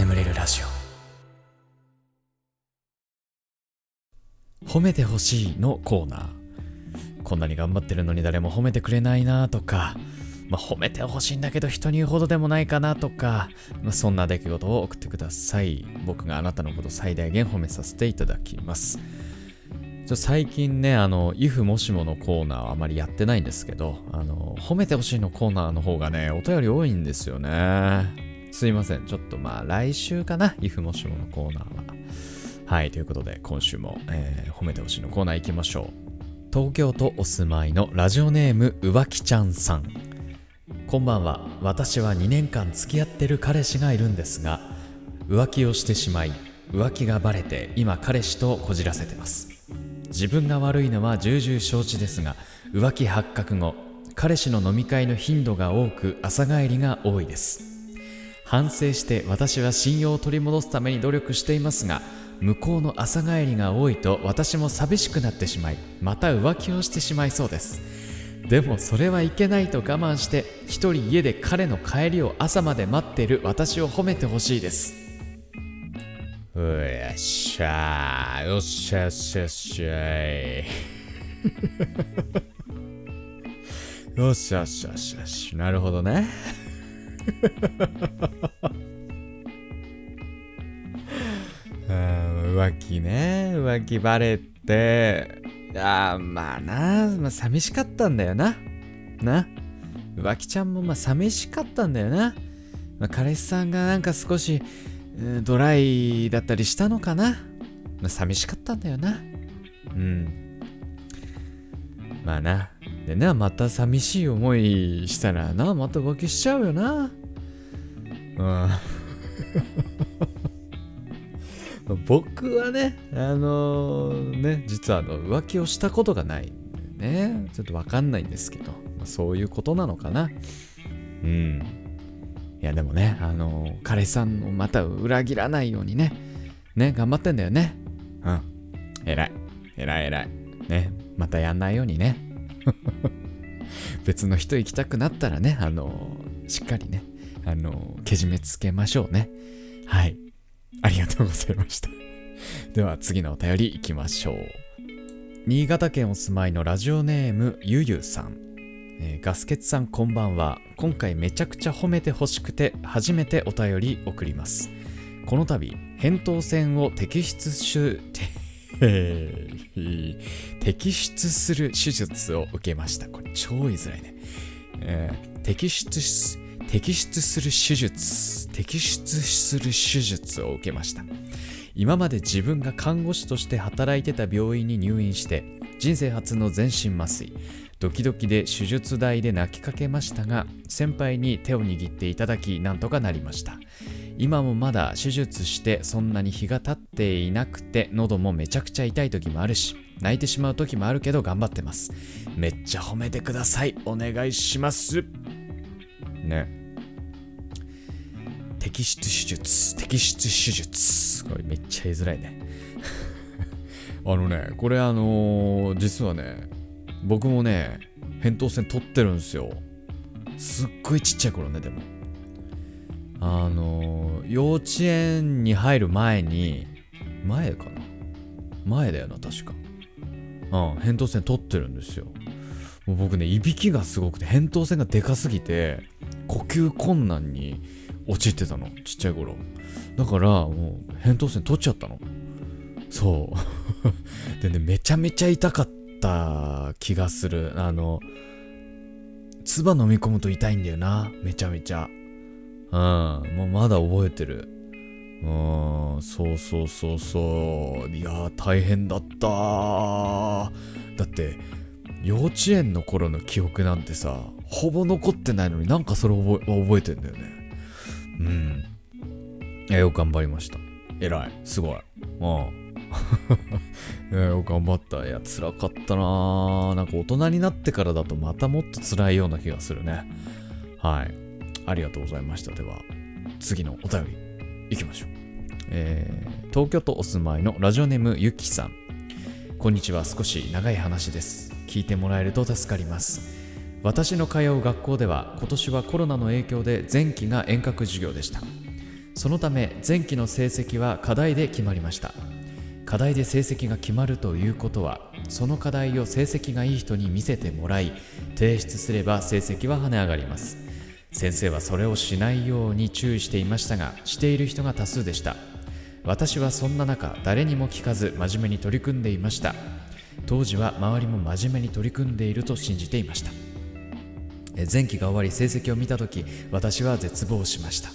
眠れるラジオ。褒めてほしいのコーナー。こんなに頑張ってるのに誰も褒めてくれないなとか。まあ、褒めてほしいんだけど人に言うほどでもないかなとか、まあ、そんな出来事を送ってください。僕があなたのこと最大限褒めさせていただきます。ちょ最近ね、あの、if もしものコーナーはあまりやってないんですけど、あの、褒めてほしいのコーナーの方がね、お便り多いんですよね。すいません。ちょっとまあ、来週かな、if もしものコーナーは。はい、ということで、今週も、えー、褒めてほしいのコーナー行きましょう。東京都お住まいのラジオネーム、浮気ちゃんさん。こんばんは。私は2年間付き合ってる彼氏がいるんですが、浮気をしてしまい、浮気がバレて、今彼氏とこじらせてます。自分が悪いのは重々承知ですが浮気発覚後彼氏の飲み会の頻度が多く朝帰りが多いです反省して私は信用を取り戻すために努力していますが向こうの朝帰りが多いと私も寂しくなってしまいまた浮気をしてしまいそうです。でもそれはいけないと我慢して一人家で彼の帰りを朝まで待っている私を褒めてほしいです。うやっしゃーよっしゃよっしゃよっしゃい。よっしゃよっしゃよっしゃよしなるほどね。浮気ね。浮気バレて。あまあな、まあ、寂しかったんだよな。な。浮気ちゃんもまあ寂しかったんだよな、まあ、彼氏さんがなんか少しドライだったりしたのかな、まあ、寂しかったんだよな。うん。まあな。でなまた寂しい思いしたらなまた浮気しちゃうよな。うん 僕はねあのー、ね実はあの浮気をしたことがないねちょっとわかんないんですけど、ま、そういうことなのかなうんいやでもね、あのー、彼氏さんをまた裏切らないようにね、ね、頑張ってんだよね。うん。偉い。偉い偉い。ね、またやんないようにね。別の人行きたくなったらね、あのー、しっかりね、あの、けじめつけましょうね。はい。ありがとうございました。では次のお便り行きましょう。新潟県お住まいのラジオネームゆゆさん。えー、ガスケツさんこんばんは今回めちゃくちゃ褒めてほしくて初めてお便り送りますこの度扁桃腺を摘出し 摘出する手術を受けましたこれ超言いづらいね、えー、摘出し摘出する手術摘出する手術を受けました。今まで自分が看護師として働いてた病院に入院して人生初の全身麻酔ドキドキで手術台で泣きかけましたが先輩に手を握っていただきなんとかなりました。今もまだ手術してそんなに日が経っていなくて喉もめちゃくちゃ痛い時もあるし泣いてしまう時もあるけど頑張ってます。めっちゃ褒めてください。お願いします。ね。摘出手術摘出手術これめっちゃ言いづらいね あのねこれあのー、実はね僕もね、扁桃腺取ってるんですよ。すっごいちっちゃい頃ね、でも。あのー、幼稚園に入る前に、前かな？前だよな、確か。うん、扁桃腺取ってるんですよ。もう僕ね、いびきがすごくて、扁桃腺がでかすぎて、呼吸困難に陥ってたの、ちっちゃい頃。だから、もう、扁桃腺取っちゃったの。そう。でね、めちゃめちゃ痛かった。気がする。あの、唾飲み込むと痛いんだよな。めちゃめちゃ。うん。もうまだ覚えてる。うん、そうそうそうそう。いや大変だった。だって、幼稚園の頃の記憶なんてさ、ほぼ残ってないのになんかそれ覚え覚えてんだよね。うん。よく頑張りました。偉い。すごい。うん。よ頑張った。いや、辛かったななんか大人になってからだとまたもっと辛いような気がするね。はい。ありがとうございました。では、次のお便り、行きましょう。えー、東京都お住まいのラジオネームゆきさん。こんにちは。少し長い話です。聞いてもらえると助かります。私の通う学校では今年はコロナの影響で前期が遠隔授業でした。そのため前期の成績は課題で決まりました。課題で成績が決まるということはその課題を成績がいい人に見せてもらい提出すれば成績は跳ね上がります。先生はそれをしないように注意していましたがしている人が多数でした。私はそんな中誰にも聞かず真面目に取り組んでいました。当時は周りも真面目に取り組んでいると信じていました。前期が終わり成績を見た時私は絶望しました。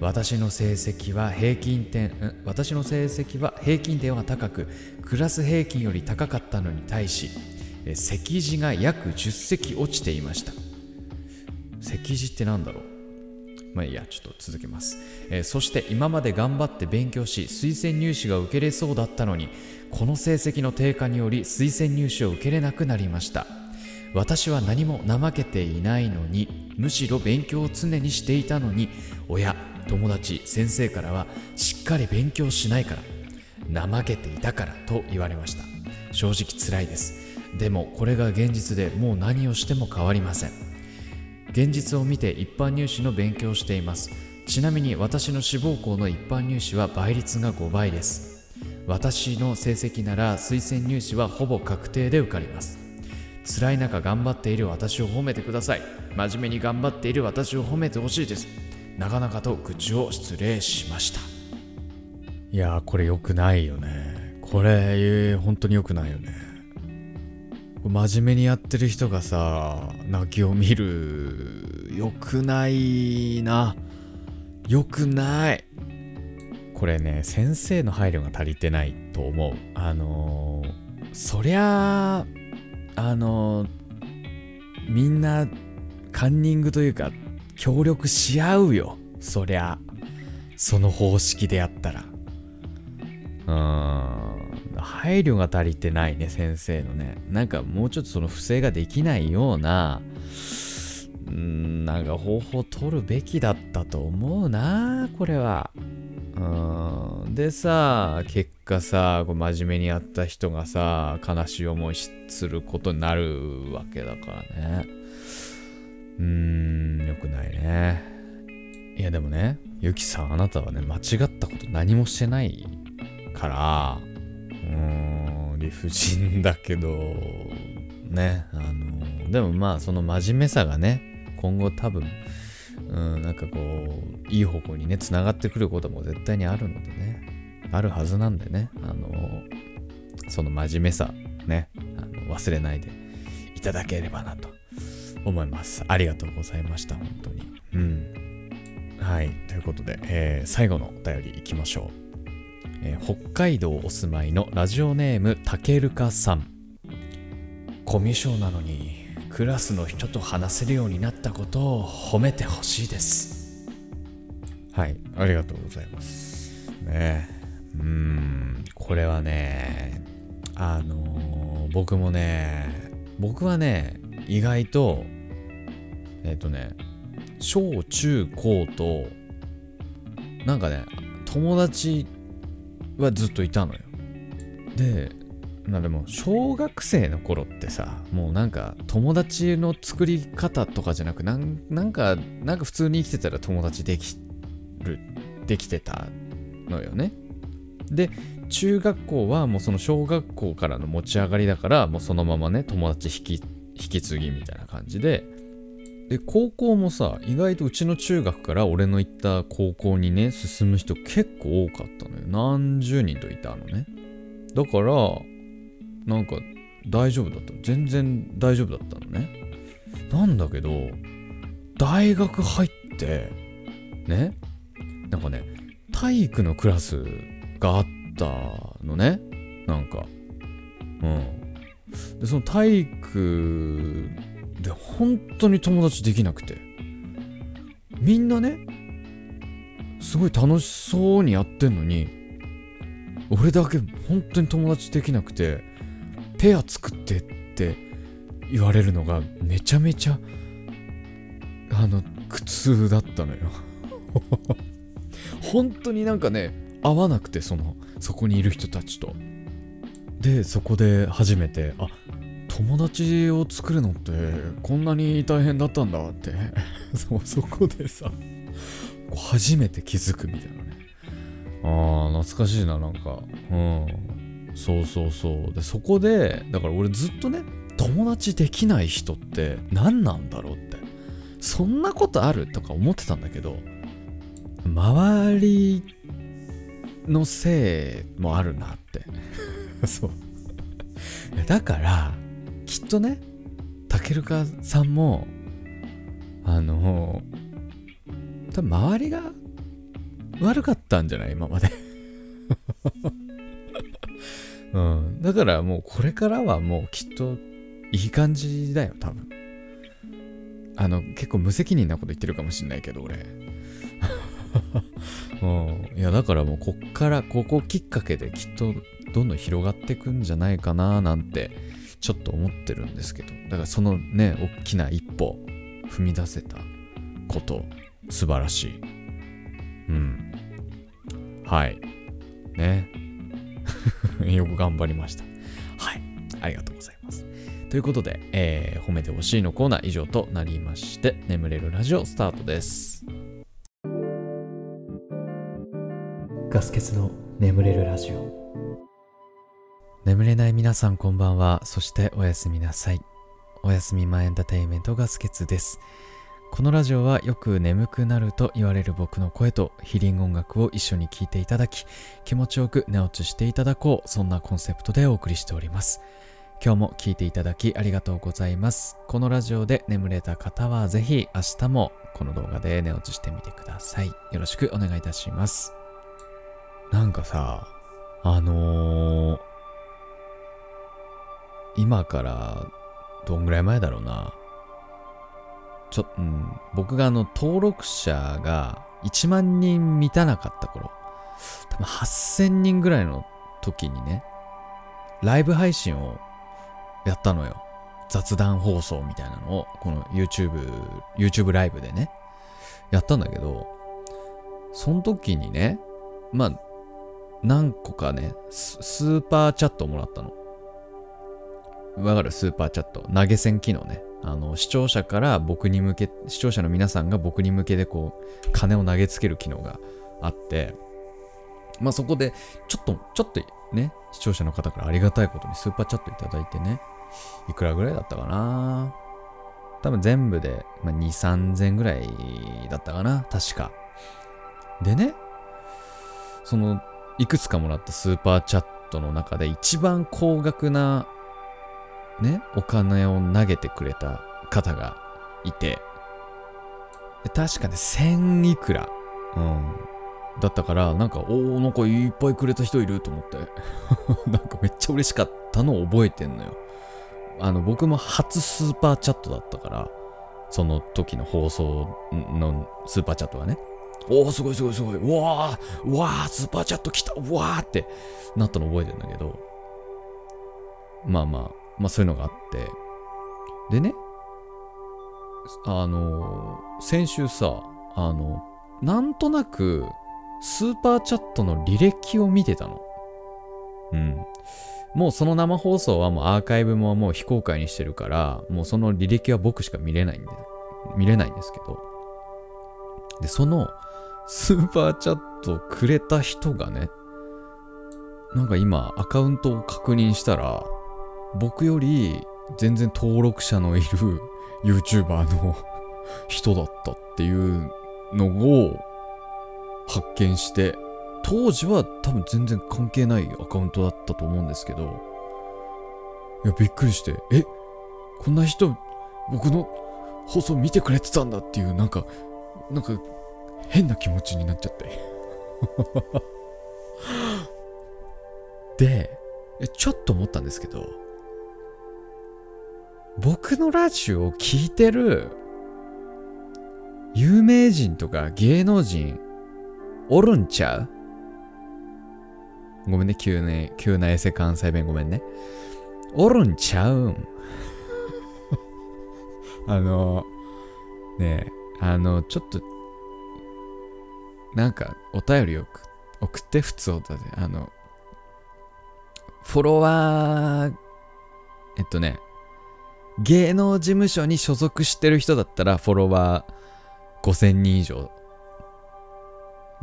私の成績は平均点私の成績は平均点は高くクラス平均より高かったのに対し席次が約10席落ちていました。席次って何だろう？まあいいや、ちょっと続けます、えー、そして今まで頑張って勉強し、推薦入試が受けれそうだったのに、この成績の低下により推薦入試を受けれなくなりました。私は何も怠けていないのに、むしろ勉強を常にしていたのに、親、友達、先生からは、しっかり勉強しないから、怠けていたからと言われました。正直辛いです。でもこれが現実でもう何をしても変わりません。現実を見て一般入試の勉強をしていますちなみに私の志望校の一般入試は倍率が5倍です私の成績なら推薦入試はほぼ確定で受かります辛い中頑張っている私を褒めてください。真面目に頑張っている私を褒めてほしいです。なかなかと口を失礼しました。いやーこれ良くないよね。これ本当に良くないよね。真面目にやってる人がさ泣きを見るよくないな。よくない。これね先生の配慮が足りてないと思う。あのー、そりゃああの、みんなカンニングというか協力し合うよそりゃその方式でやったらうん配慮が足りてないね、先生のね。なんかもうちょっとその不正ができないようなう、んなんか方法取るべきだったと思うな、これは。うん、でさ、結果さ、こう真面目にやった人がさ、悲しい思いすることになるわけだからね。うーん、よくないね。いやでもね、ゆきさん、あなたはね、間違ったこと何もしてないから、うーん理不尽だけどねあのでもまあその真面目さがね今後多分うんなんかこういい方向にねつながってくることも絶対にあるのでね。あるはずなんでね。あのその真面目さね。あの忘れないでいただければなと思います。ありがとうございました本当に。うん。はい。ということで、えー、最後のお便りいきましょう。えー、北海道お住まいのラジオネームたけるかさん。コミュ障なのにクラスの人と話せるようになったことを褒めてほしいです。はいありがとうございます。ね。うんこれはねあのー、僕もね僕はね意外とえっ、ー、とね小中高となんかね友達はずっといたのよ。で、まあでも小学生の頃ってさ、もうなんか友達の作り方とかじゃなく、なんなんか、なんか普通に生きてたら友達できる、できてたのよね。で、中学校はもうその小学校からの持ち上がりだから、もうそのままね、友達引き、引き継ぎみたいな感じで、で、高校もさ、意外とうちの中学から俺の行った高校にね、進む人結構多かったのよ。何十人といたのね。だから、なんか大丈夫だった。全然大丈夫だったのね。なんだけど、大学入って、ね、なんかね、体育のクラスがあったのね。なんか。うん。で、その体育で本当に友達できなくてみんなねすごい楽しそうにやってんのに俺だけ本当に友達できなくてペア作ってって言われるのがめちゃめちゃあの苦痛だったのよ。本当になんかね合わなくてそのそこにいる人たちと。でそこで初めてあ友達を作るのってこんなに大変だったんだって。そそこでさ初めて気づくみたいなね。ああ懐かしいななんか。うん。そうそうそう。でそこでだから俺ずっとね友達できない人って何なんだろうって。そんなことあるとか思ってたんだけど周りのせいもあるなって。そう。だからきっとねたけるかさんもあの多分周りが悪かったんじゃない？今まで。うん。だからもうこれからはもうきっといい感じだよ、多分。あの、結構無責任なこと言ってるかもしんないけど、俺。うん。いや、だからもうこっから、ここきっかけできっとどんどん広がってくんじゃないかななんて、ちょっと思ってるんですけど。だからそのね、大きな一歩踏み出せたこと、素晴らしい。うん。はい。ね。よく頑張りました。はい。ありがとうございます。ということで、えー、褒めてほしいのコーナー以上となりまして、眠れるラジオスタートです。ガス欠の眠れるラジオ。眠れない皆さんこんばんは。そしておやすみなさい。おやすみ前エンターテインメントガス欠です。このラジオはよく眠くなると言われる僕の声とヒーリング音楽を一緒に聴いていただき気持ちよく寝落ちしていただこうそんなコンセプトでお送りしております。今日も聴いていただきありがとうございます。このラジオで眠れた方はぜひ明日もこの動画で寝落ちしてみてください。よろしくお願いいたします。なんかさあのー、今からどんぐらい前だろうな。ちょ、うん、僕があの、登録者が1万人満たなかった頃、多分8000人ぐらいの時にね、ライブ配信をやったのよ。雑談放送みたいなのを、この YouTube、YouTube ライブでね、やったんだけど、その時にね、まあ、何個かねス、スーパーチャットもらったの。わかる？スーパーチャット。投げ銭機能ね。あの、視聴者から僕に向け、視聴者の皆さんが僕に向けてこう、金を投げつける機能があって、まあそこで、ちょっと、ちょっとね、視聴者の方からありがたいことにスーパーチャットいただいてね、いくらぐらいだったかな？多分全部で、まあ、2、3000ぐらいだったかな？確か。でね、その、いくつかもらったスーパーチャットの中で一番高額なね、お金を投げてくれた方がいて、確かね、1000いくら、うん、だったから、なんか、おお、なんかいっぱいくれた人いると思って、なんかめっちゃ嬉しかったのを覚えてんのよ。あの、僕も初スーパーチャットだったから、その時の放送のスーパーチャットがね、おお、すごいすごいすごい、うわー、うわー、スーパーチャット来た、うわーってなったの覚えてんだけど、まあまあ、まあそういうのがあって。でね、あの、先週さ、あの、なんとなく、スーパーチャットの履歴を見てたの。うん。もうその生放送はもうアーカイブももう非公開にしてるから、もうその履歴は僕しか見れないんで、見れないんですけど。で、そのスーパーチャットくれた人がね、なんか今アカウントを確認したら、僕より全然登録者のいる YouTuber の人だったっていうのを発見して当時は多分全然関係ないアカウントだったと思うんですけどいやびっくりしてえ？こんな人僕の放送見てくれてたんだっていうなんかなんか変な気持ちになっちゃって。でちょっと思ったんですけど僕のラジオを聴いてる有名人とか芸能人おるんちゃう？ごめんね、急ね、急なエセ関西弁ごめんね。おるんちゃうん あの、ねえ、あの、ちょっと、なんか、お便りを送って、普通だで。あの、フォロワー、えっとね、芸能事務所に所属してる人だったらフォロワー5000人以上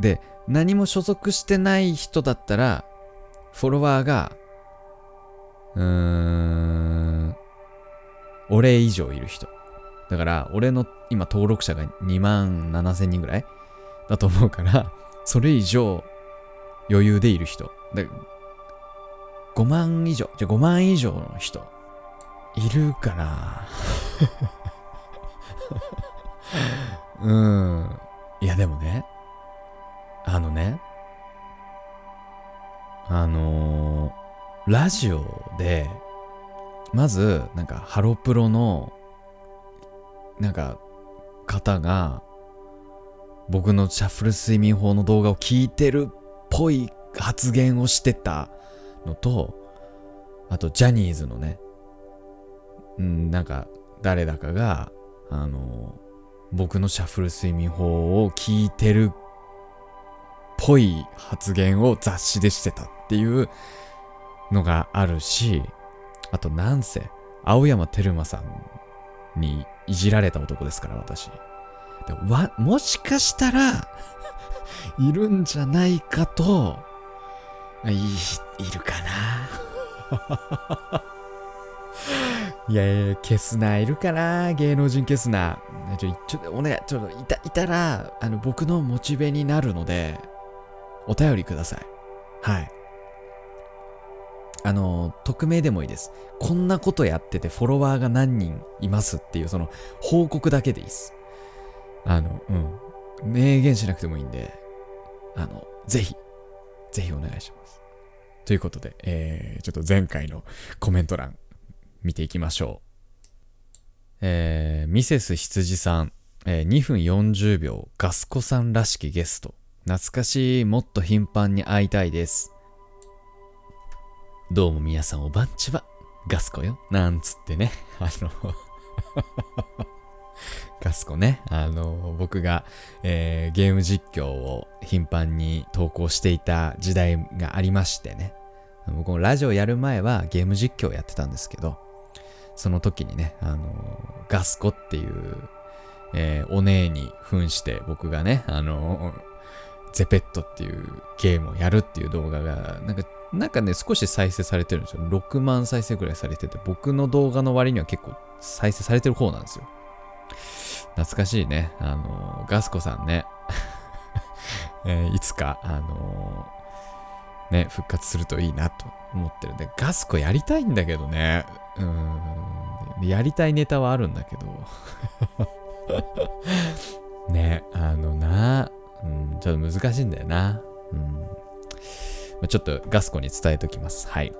で、何も所属してない人だったら、フォロワーが、うーん、俺以上いる人。だから、俺の今登録者が2万7千人ぐらいだと思うから、それ以上余裕でいる人。で5万以上、じゃあ5万以上の人、いるかなうん。いやでもね、あのね、あのーラジオで、まず、なんか、ハロプロの、なんか、方が、僕のシャッフル睡眠法の動画を聞いてるっぽい発言をしてたのと、あと、ジャニーズのね、うん、なんか、誰だかが、あの、僕のシャッフル睡眠法を聞いてるっぽい発言を雑誌でしてたっていうのがあるし、あと、なんせ、青山テルマさんにいじられた男ですから、私。でわ、もしかしたら、いるんじゃないかと、い、いるかないやいや、消すな、いるかな芸能人消すな。ちょ、ちょ、お願い、ちょっと、いた、いたら、あの、僕のモチベになるので、お便りください。はい。あの、匿名でもいいです。こんなことやっててフォロワーが何人いますっていう、その、報告だけでいいです。あの、うん。明言しなくてもいいんで、あの、ぜひ、ぜひお願いします。ということで、えー、ちょっと前回のコメント欄、見ていきましょう。えー、ミセス羊さん、えー2分40秒、ガスコさんらしきゲスト。懐かしい、もっと頻繁に会いたいです。どうも皆さんおばんちは、ガスコよ。なんつってね、あの、ガスコね、あの、僕が、えーゲーム実況を頻繁に投稿していた時代がありましてね。僕もラジオやる前はゲーム実況やってたんですけど、その時にね、あのガスコっていう、えーお姉に扮して僕がね、あのゼペットっていうゲームをやるっていう動画が、なんか、なんかね、少し再生されてるんですよ。6万再生くらいされてて、僕の動画の割には結構再生されてる方なんですよ。懐かしいね。あのガスコさんね。えーいつか、あのね、復活するといいなと思ってるんで、ガスコやりたいんだけどね。うん。やりたいネタはあるんだけど。ね、あのな、うん、ちょっと難しいんだよな。うん。まあちょっとガスコに伝えときます。はい。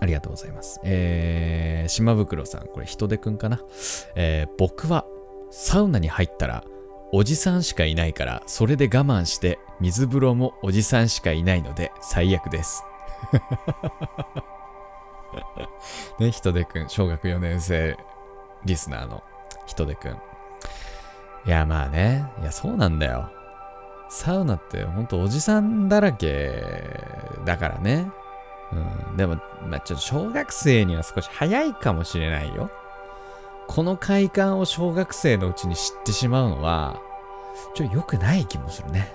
ありがとうございます。えー、島袋さん、これ人手くんかな？えー、僕はサウナに入ったらおじさんしかいないから、それで我慢して水風呂もおじさんしかいないので最悪です。ね、人手くん、小学4年生リスナーの人手くん。いや、まあね。いや、そうなんだよ。サウナってほんとおじさんだらけだからね。うん。でも、まあちょっと小学生には少し早いかもしれないよ。この快感を小学生のうちに知ってしまうのは、ちょ、良くない気もするね。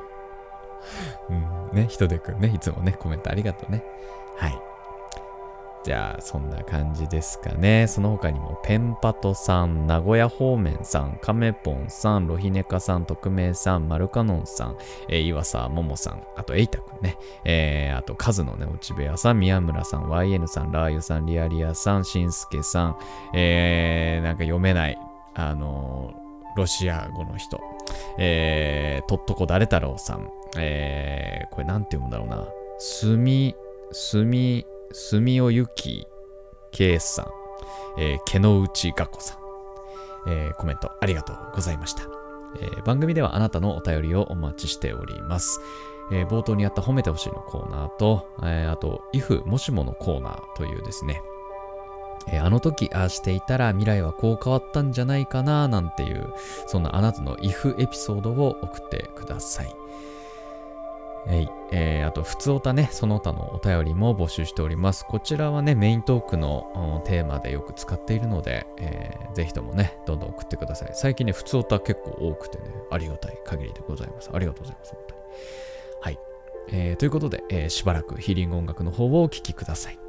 うん、ね、ひとでくんね、いつもね、コメントありがとうね。はい。じゃあ、そんな感じですかね。その他にも、ペンパトさん、名古屋方面さん、カメポンさん、ロヒネカさん、匿名さん、マルカノンさん、えー、岩佐ももさん、あと、エイタくんね、えー、あと、カズのね、落ち部屋さん、宮村さん、YN さん、ラー油さん、リアリアさん、しんすけさん、えー、なんか読めない、あのーロシア語の人、えー、とっとこ誰太郎さん、えー、これなんて読むんだろうな、すみ、すみ、すみおゆきけいさん、えー、けのうちがこさん、えーコメントありがとうございました。えー番組ではあなたのお便りをお待ちしております。えー冒頭にあった褒めてほしいのコーナーと、えーあと、if もしものコーナーというですね、えーあの時ああしていたら未来はこう変わったんじゃないかななんていうそんなあなたの if エピソードを送ってください。はい。えー、あと、普通おたね、その他のお便りも募集しております。こちらはね、メイントークのテーマでよく使っているので、えー、ぜひともね、どんどん送ってください。最近ね、普通おた結構多くてね、ありがたい限りでございます。ありがとうございます、本当に。はい。えー、ということで、えー、しばらくヒーリング音楽の方をお聴きください。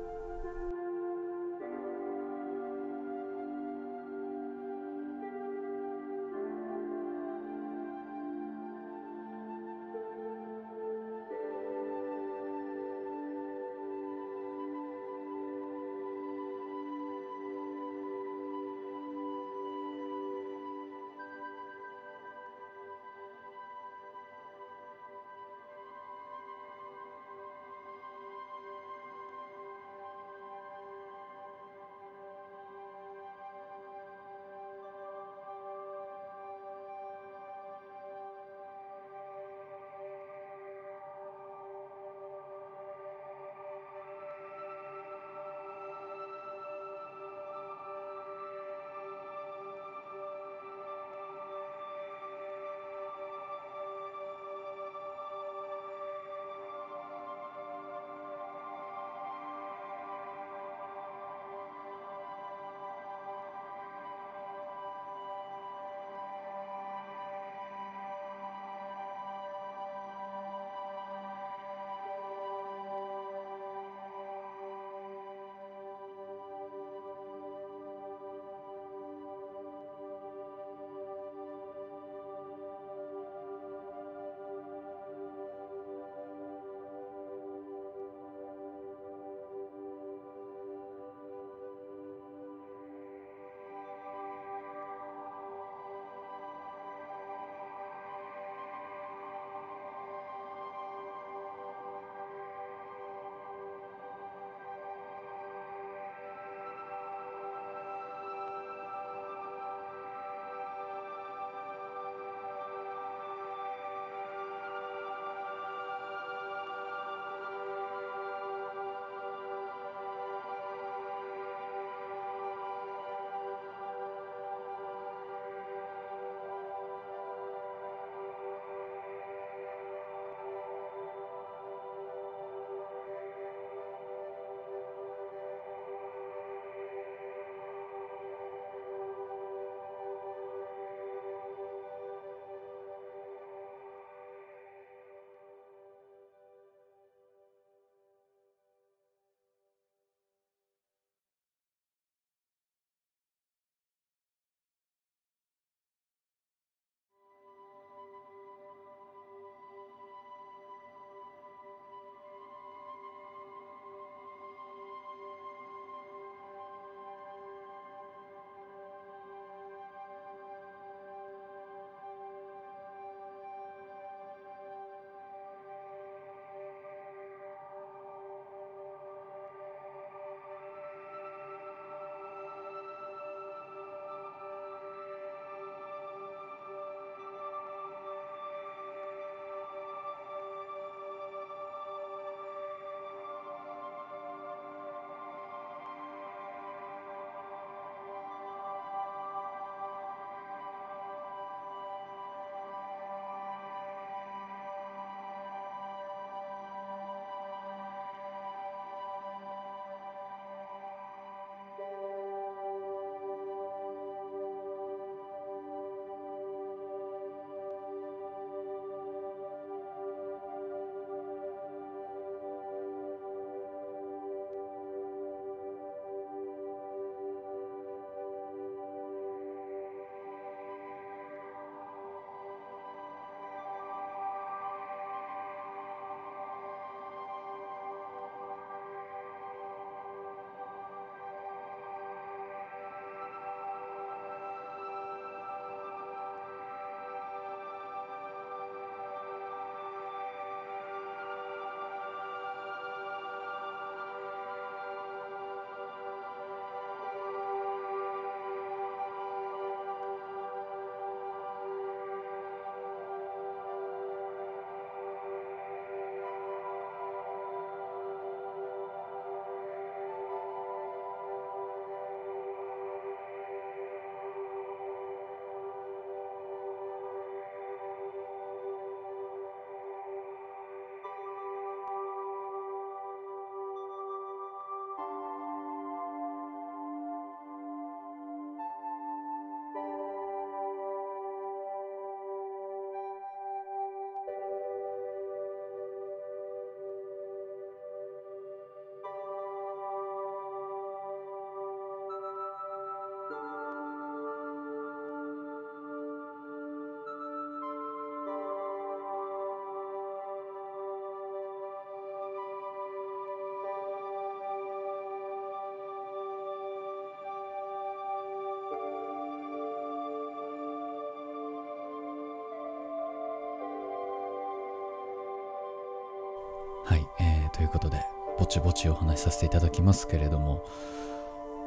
ことで、ぼちぼちお話しさせていただきますけれども、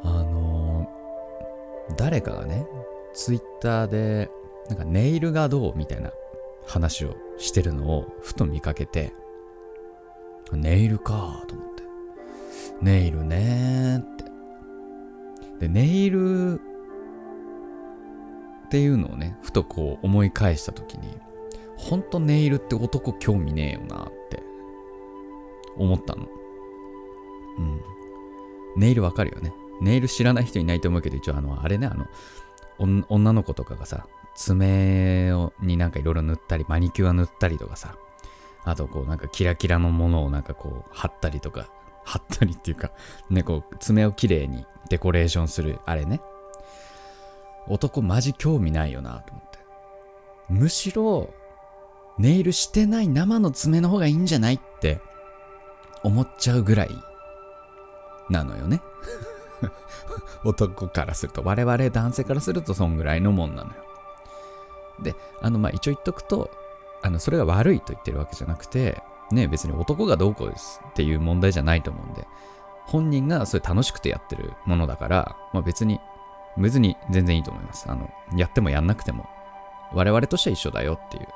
あのー、誰かがね、ツイッターで、なんかネイルがどうみたいな話をしてるのをふと見かけて、ネイルかと思って。ネイルねーって。で、ネイルっていうのをね、ふとこう思い返した時に、ほんとネイルって男興味ねえよなって思ったの。うん。ネイルわかるよね。ネイル知らない人いないと思うけど、一応あの、あれね、あの、女の子とかがさ、爪をになんかいろいろ塗ったり、マニキュア塗ったりとかさ、あとこうなんかキラキラのものをなんかこう貼ったりとか、貼ったりっていうか、ね、こう爪をきれいにデコレーションするあれね。男マジ興味ないよなと思って。むしろ、ネイルしてない生の爪の方がいいんじゃないって思っちゃうぐらいなのよね。男からすると、我々男性からするとそんぐらいのもんなのよ。で、あの、まあ、一応言っとくと、あの、それが悪いと言ってるわけじゃなくて、ね、別に男がどうこうですっていう問題じゃないと思うんで、本人がそれ楽しくてやってるものだから、まあ、別に、別に全然いいと思います。あの、やってもやんなくても、我々としては一緒だよっていう、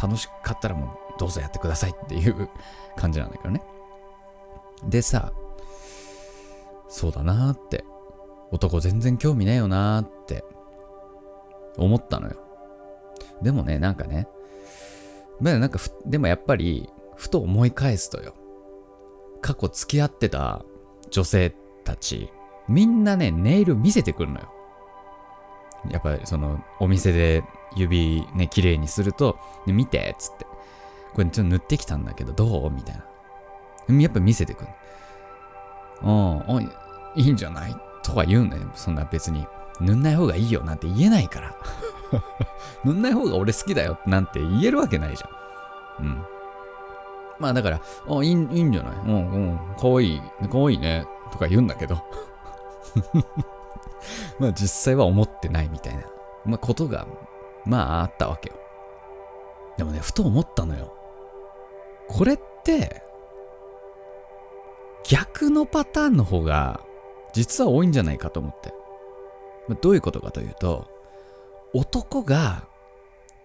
楽しかったらもうどうぞやってくださいっていう感じなんだけどね。でさ、そうだなーって、男全然興味ねえよなーって思ったのよ。でもね、なんかね、なんかでもやっぱり、ふと思い返すとよ。過去付き合ってた女性たち、みんなね、ネイル見せてくるのよ。やっぱりその、お店で指ね、綺麗にすると、見てっつって。これちょっと塗ってきたんだけど、どうみたいな。やっぱ見せてくる。うん、いいんじゃない？とは言うんだよ。そんな別に。塗んない方がいいよなんて言えないから。塗んない方が俺好きだよなんて言えるわけないじゃん。うん。まあだから、あ、いいいいんじゃないうん、うん、かわいい、かわいいね、とか言うんだけど。まあ実際は思ってないみたいな、まあことが、まああったわけよ。でもね、ふと思ったのよ。これって、逆のパターンの方が、実は多いんじゃないかと思って。ま、どういうことかというと、男が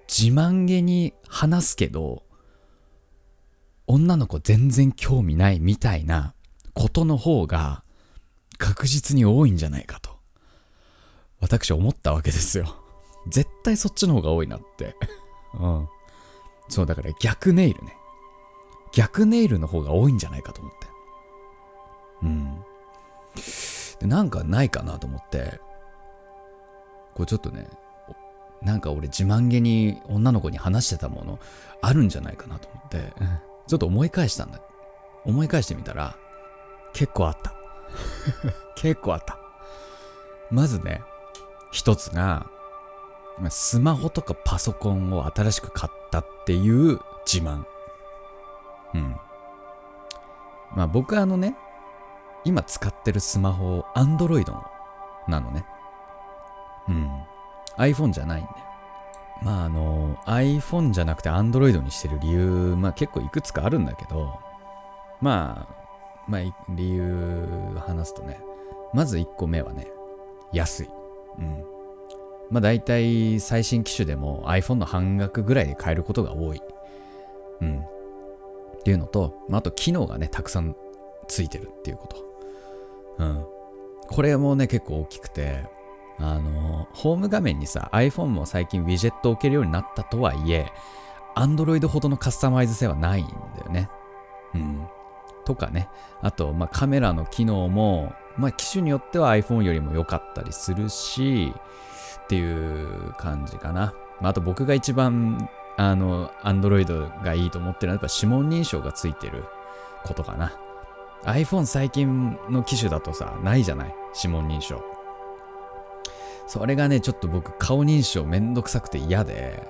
自慢げに話すけど、女の子全然興味ないみたいなことの方が確実に多いんじゃないかと。私思ったわけですよ。絶対そっちの方が多いなって。うん。そう、だから逆ネイルね。逆ネイルの方が多いんじゃないかと思って。うん。で、なんかないかなと思って、こうちょっとね、なんか俺自慢げに女の子に話してたものあるんじゃないかなと思って、ちょっと思い返したんだ。思い返してみたら、結構あった。結構あった。まずね、一つが、スマホとかパソコンを新しく買ったっていう自慢。うん。まあ僕はあのね、今使ってるスマホ、Android なのね。うん。iPhone じゃないんだよ。まああの、iPhone じゃなくて Android にしてる理由、まあ結構いくつかあるんだけど、まあ、まあ理由話すとね、まず1個目はね、安い。うん。まあ大体最新機種でも iPhone の半額ぐらいで買えることが多い。うん。っていうのと、まあ、あと機能がね、たくさんついてるっていうこと。うん。これもね、結構大きくて、あの、ホーム画面にさ、iPhone も最近ウィジェットを置けるようになったとはいえ、Android ほどのカスタマイズ性はないんだよね。うん。とかね。あと、まあ、カメラの機能も、まあ、機種によっては iPhone よりも良かったりするし、っていう感じかな。まあ、あと僕が一番、あの、Android がいいと思ってるのは、やっぱ指紋認証がついてることかな。iPhone 最近の機種だとさ、ないじゃない？指紋認証。それがね、ちょっと僕、顔認証めんどくさくて嫌で、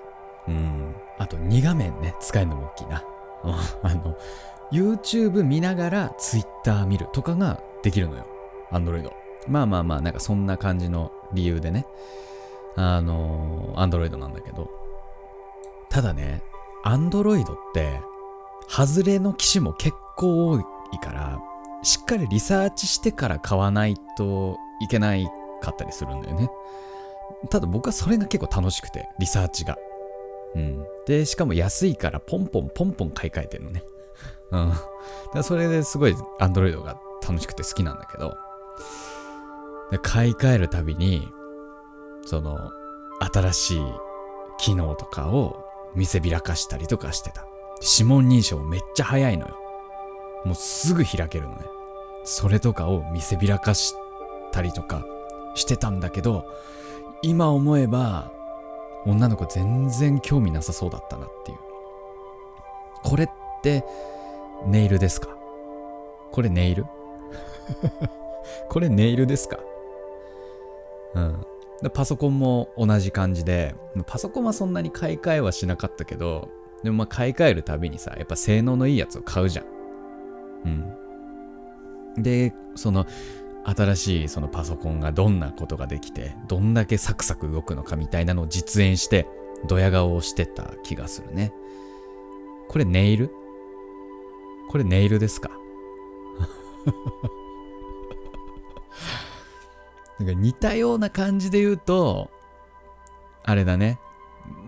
うん。あと、2画面ね、使えるのも大きいな。あの、YouTube 見ながら Twitter 見るとかができるのよ。Android。まあまあまあ、なんかそんな感じの理由でね。あの、Android なんだけど。ただね、Android って、外れの機種も結構多いからしっかりリサーチしてから買わないといけないかったりするんだよね。ただ僕はそれが結構楽しくてリサーチが。うん。でしかも安いからポンポンポンポン買い替えてるのね。うん。だからそれですごい Android が楽しくて好きなんだけど。で買い替えるたびにその新しい機能とかを見せびらかしたりとかしてた。指紋認証めっちゃ早いのよ。もうすぐ開けるのね。それとかを見せびらかしたりとかしてたんだけど今思えば女の子全然興味なさそうだったなっていう。これってネイルですか？これネイル？これネイルですか？うん。パソコンも同じ感じでパソコンはそんなに買い替えはしなかったけどでもまあ買い替えるたびにさやっぱ性能のいいやつを買うじゃん。うん。でその新しいそのパソコンがどんなことができてどんだけサクサク動くのかみたいなのを実演してドヤ顔をしてた気がするね。これネイル？これネイルですか？なんか似たような感じで言うとあれだね。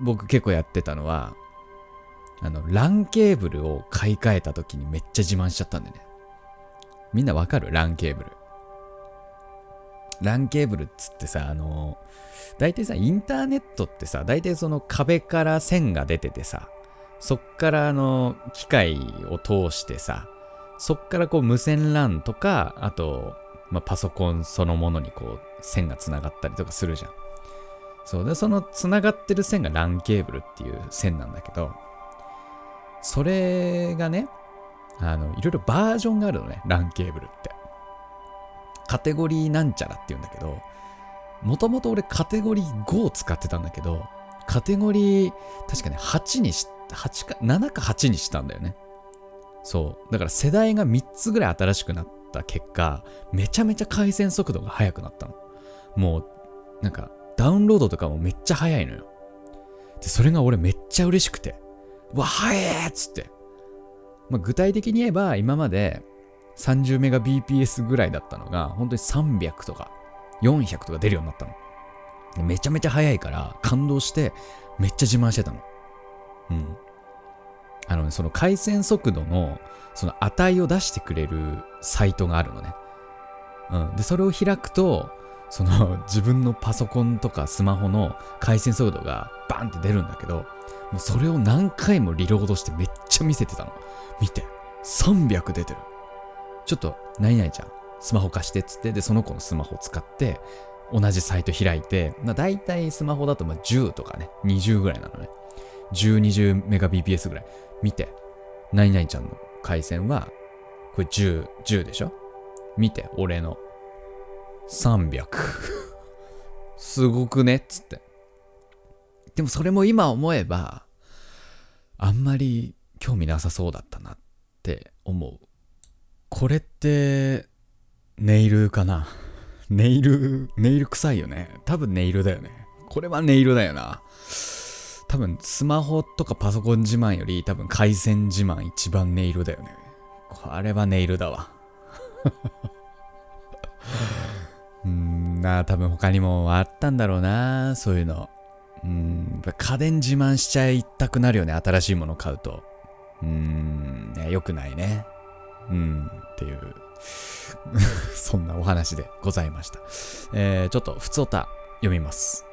僕結構やってたのはあの LAN ケーブルを買い替えた時にめっちゃ自慢しちゃったんでねみんなわかる ?LAN ケーブル LAN ケーブルっつってさ、あの大体さ、インターネットってさ、大体その壁から線が出ててさ、そっからあの、機械を通してさ、そっからこう無線 LAN とか、あと、まあ、パソコンそのものにこう、線がつながったりとかするじゃん。そうで、そのつながってる線が LAN ケーブルっていう線なんだけど、それがね、あの、いろいろバージョンがあるのね、LAN ケーブルって。カテゴリーなんちゃらって言うんだけど、もともと俺カテゴリー5を使ってたんだけど、カテゴリー、確かね、8にし、8か、7か8にしたんだよね。そう。だから世代が3つぐらい新しくなった結果、めちゃめちゃ回線速度が速くなったの。もう、なんか、ダウンロードとかもめっちゃ速いのよ。で、それが俺めっちゃ嬉しくて、わ、速えっつって。まあ、具体的に言えば、今まで、30メガ BPS ぐらいだったのが、本当に300とか400とか出るようになったの。めちゃめちゃ速いから感動してめっちゃ自慢してたの。うん。あのね、その回線速度のその値を出してくれるサイトがあるのね。うん。で、それを開くと、その自分のパソコンとかスマホの回線速度がバンって出るんだけど、もうそれを何回もリロードしてめっちゃ見せてたの。見て。300出てる。ちょっと、何々ちゃん、スマホ貸してっつって、で、その子のスマホを使って、同じサイト開いて、まあ、大体スマホだとまあ10とかね、20ぐらいなのね。10、20メガ BPS ぐらい。見て、何々ちゃんの回線は、これ10、10でしょ？見て、俺の。300。すごくね？っつって。でもそれも今思えば、あんまり興味なさそうだったなって思う。これって、ネイルかな？ネイル、ネイル臭いよね。多分ネイルだよね。これはネイルだよな。多分スマホとかパソコン自慢より多分回線自慢一番ネイルだよね。これはネイルだわ。うーんな多分他にもあったんだろうなそういうの。うん、家電自慢しちゃいたくなるよね。新しいもの買うと。うーん、ね、良くないね。うん、っていう そんなお話でございました。えー、ちょっと、ふつおた読みます。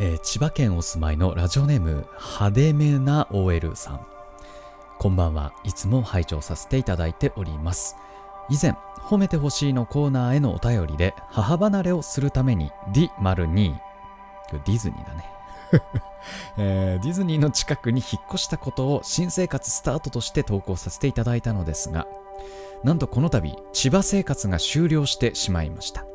えー、千葉県お住まいのラジオネーム、派手めな OL さん。こんばんは。いつも拝聴させていただいております。以前、褒めてほしいのコーナーへのお便りで、母離れをするために D02、ディズニーだね。えー、ディズニーの近くに引っ越したことを新生活スタートとして投稿させていただいたのですがなんとこの度千葉生活が終了してしまいました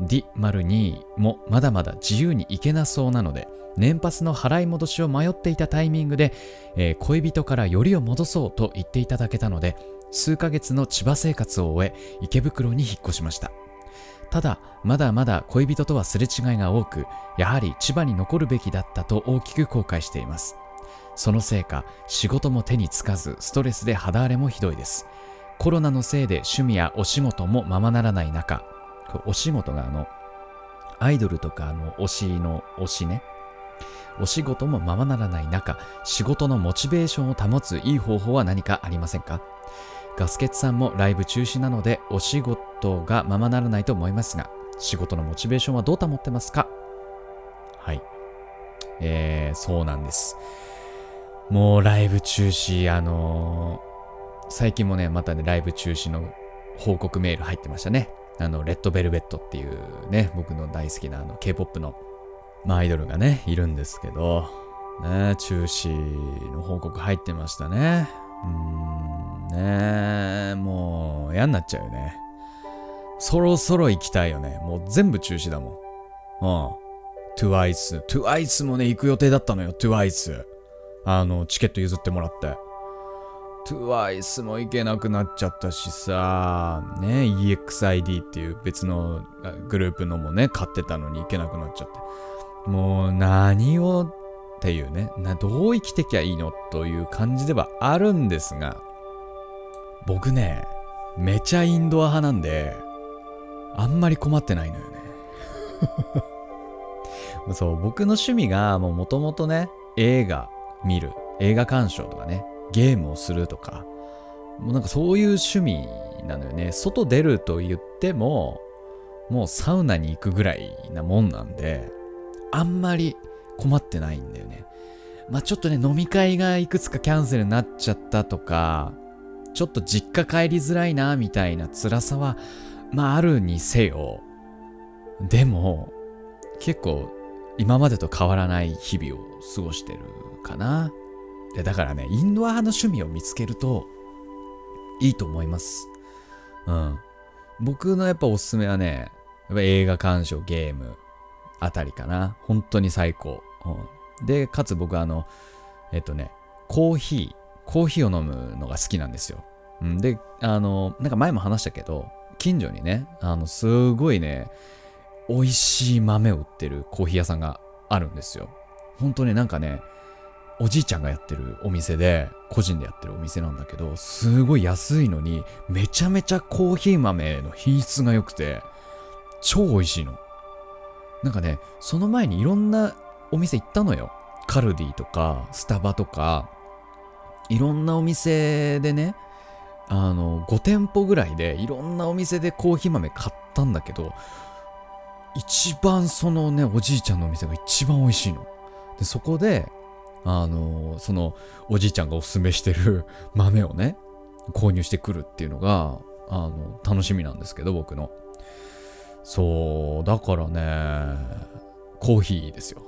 ディ2もまだまだ自由に行けなそうなので年パスの払い戻しを迷っていたタイミングで、えー、恋人からよりを戻そうと言っていただけたので数ヶ月の千葉生活を終え池袋に引っ越しましたただ、まだまだ恋人とはすれ違いが多く、やはり千葉に残るべきだったと大きく後悔しています。そのせいか、仕事も手につかず、ストレスで肌荒れもひどいです。コロナのせいで趣味やお仕事もままならない中、お仕事があの、アイドルとかあの推しの推しね、お仕事もままならない中、仕事のモチベーションを保ついい方法は何かありませんか？ガスケツさんもライブ中止なのでお仕事がままならないと思いますが、仕事のモチベーションはどう保ってますか？はい。えー、そうなんです。もうライブ中止、あのー、最近もね、またね、ライブ中止の報告メール入ってましたね。あの、レッドベルベットっていうね、僕の大好きなあの K-POP の、まあ、アイドルがね、いるんですけど、ね、中止の報告入ってましたね。うーん、ねもう嫌になっちゃうよね。そろそろ行きたいよね。もう全部中止だもん。うん。TWICE。TWICE もね、行く予定だったのよ、TWICE。あの、チケット譲ってもらって。TWICE も行けなくなっちゃったしさ、ね、EXID っていう別のグループのもね、買ってたのに行けなくなっちゃって。もう何をっていうね、などう生きてきゃいいのという感じではあるんですが、僕ね、めちゃインドア派なんで、あんまり困ってないのよね。そう、僕の趣味がもともとね、映画見る、映画鑑賞とかね、ゲームをするとか、もうなんかそういう趣味なのよね。外出ると言っても、もうサウナに行くぐらいなもんなんで、あんまり困ってないんだよね。まあちょっとね、飲み会がいくつかキャンセルになっちゃったとか、ちょっと実家帰りづらいな、みたいな辛さは、まああるにせよ。でも、結構今までと変わらない日々を過ごしてるかな。で、だからね、インドア派の趣味を見つけるといいと思います。うん。僕のやっぱおすすめはね、やっぱ映画鑑賞、ゲームあたりかな。本当に最高。で、かつ僕はあの、えっとね、コーヒー、コーヒーを飲むのが好きなんですよ。うん、で、あの、なんか前も話したけど、近所にね、あの、すごいね、美味しい豆を売ってるコーヒー屋さんがあるんですよ。本当になんかね、おじいちゃんがやってるお店で、個人でやってるお店なんだけど、すごい安いのに、めちゃめちゃコーヒー豆の品質が良くて、超美味しいの。なんかね、その前にいろんなお店行ったのよ。カルディとか、スタバとか、いろんなお店でね、あの、5店舗ぐらいでいろんなお店でコーヒー豆買ったんだけど、一番そのね、おじいちゃんのお店が一番美味しいの。で、そこで、あの、そのおじいちゃんがおすすめしてる 豆をね、購入してくるっていうのが、あの、楽しみなんですけど、僕の。そう、だからね、コーヒーですよ。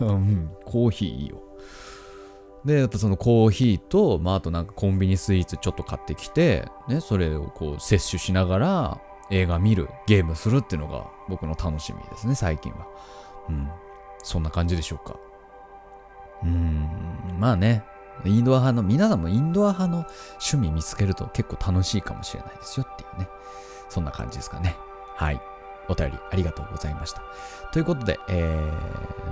うん、コーヒーいいよ。で、やっぱそのコーヒーと、まあ、あとなんかコンビニスイーツちょっと買ってきて、ね、それをこう摂取しながら映画見る、ゲームするっていうのが僕の楽しみですね、最近は。うん。そんな感じでしょうか。うーん、まあね、インドア派の、皆さんもインドア派の趣味見つけると結構楽しいかもしれないですよっていうね。そんな感じですかね。はい。お便りありがとうございました。ということで、え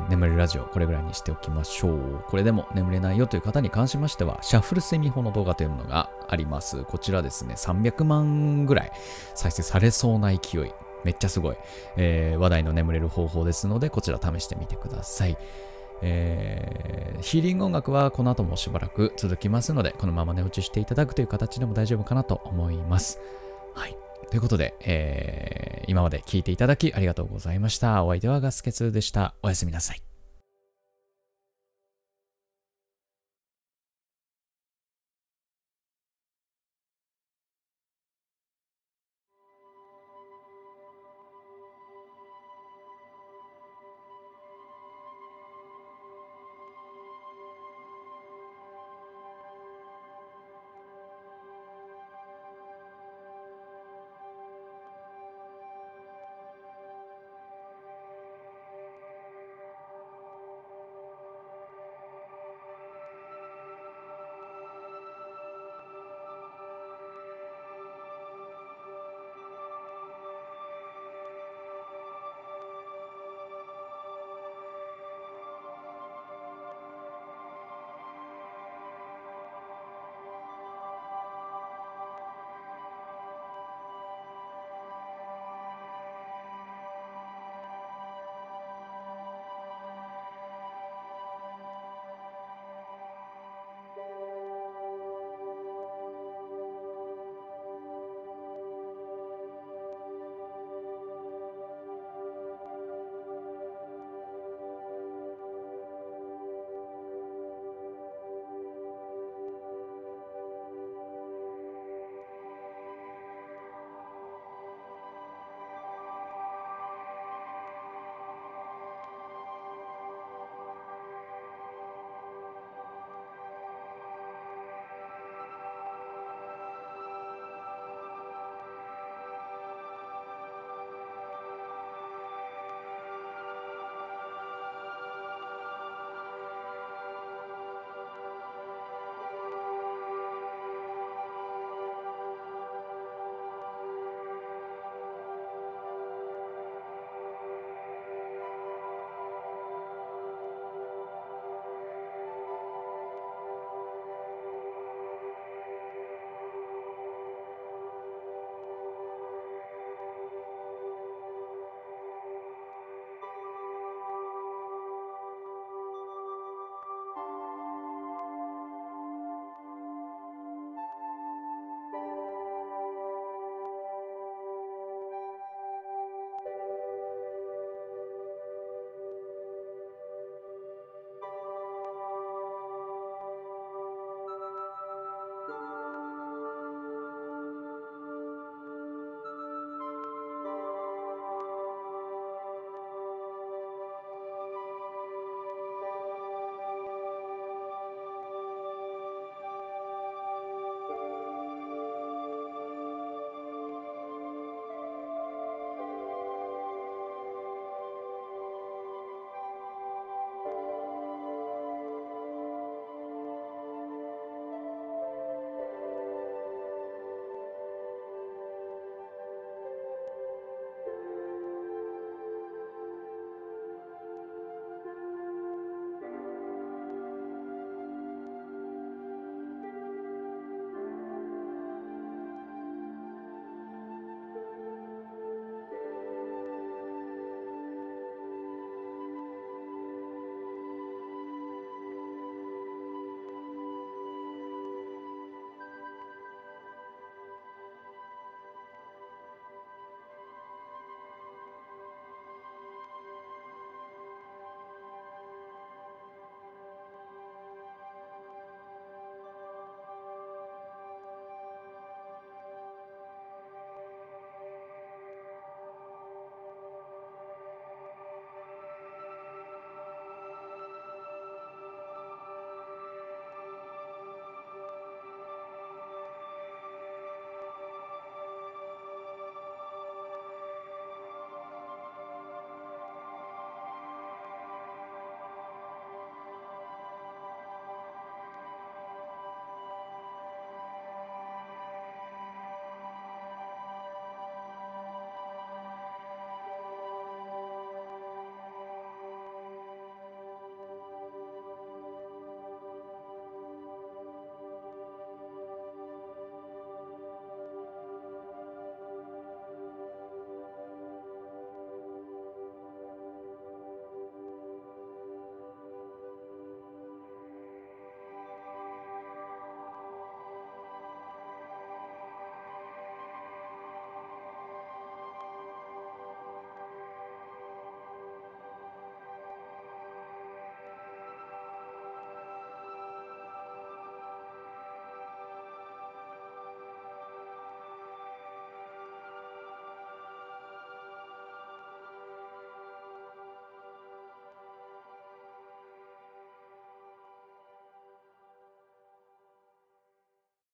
ー、眠れるラジオこれぐらいにしておきましょう。これでも眠れないよという方に関しましては、シャッフルセミホの動画というものがあります。こちらですね、300万ぐらい再生されそうな勢い。めっちゃすごい、えー、話題の眠れる方法ですので、こちら試してみてください。えー、ヒーリング音楽はこの後もしばらく続きますので、このまま寝落ちしていただくという形でも大丈夫かなと思います。はい。ということで、えー、今まで聞いていただきありがとうございました。お相手はガスケツでした。おやすみなさい。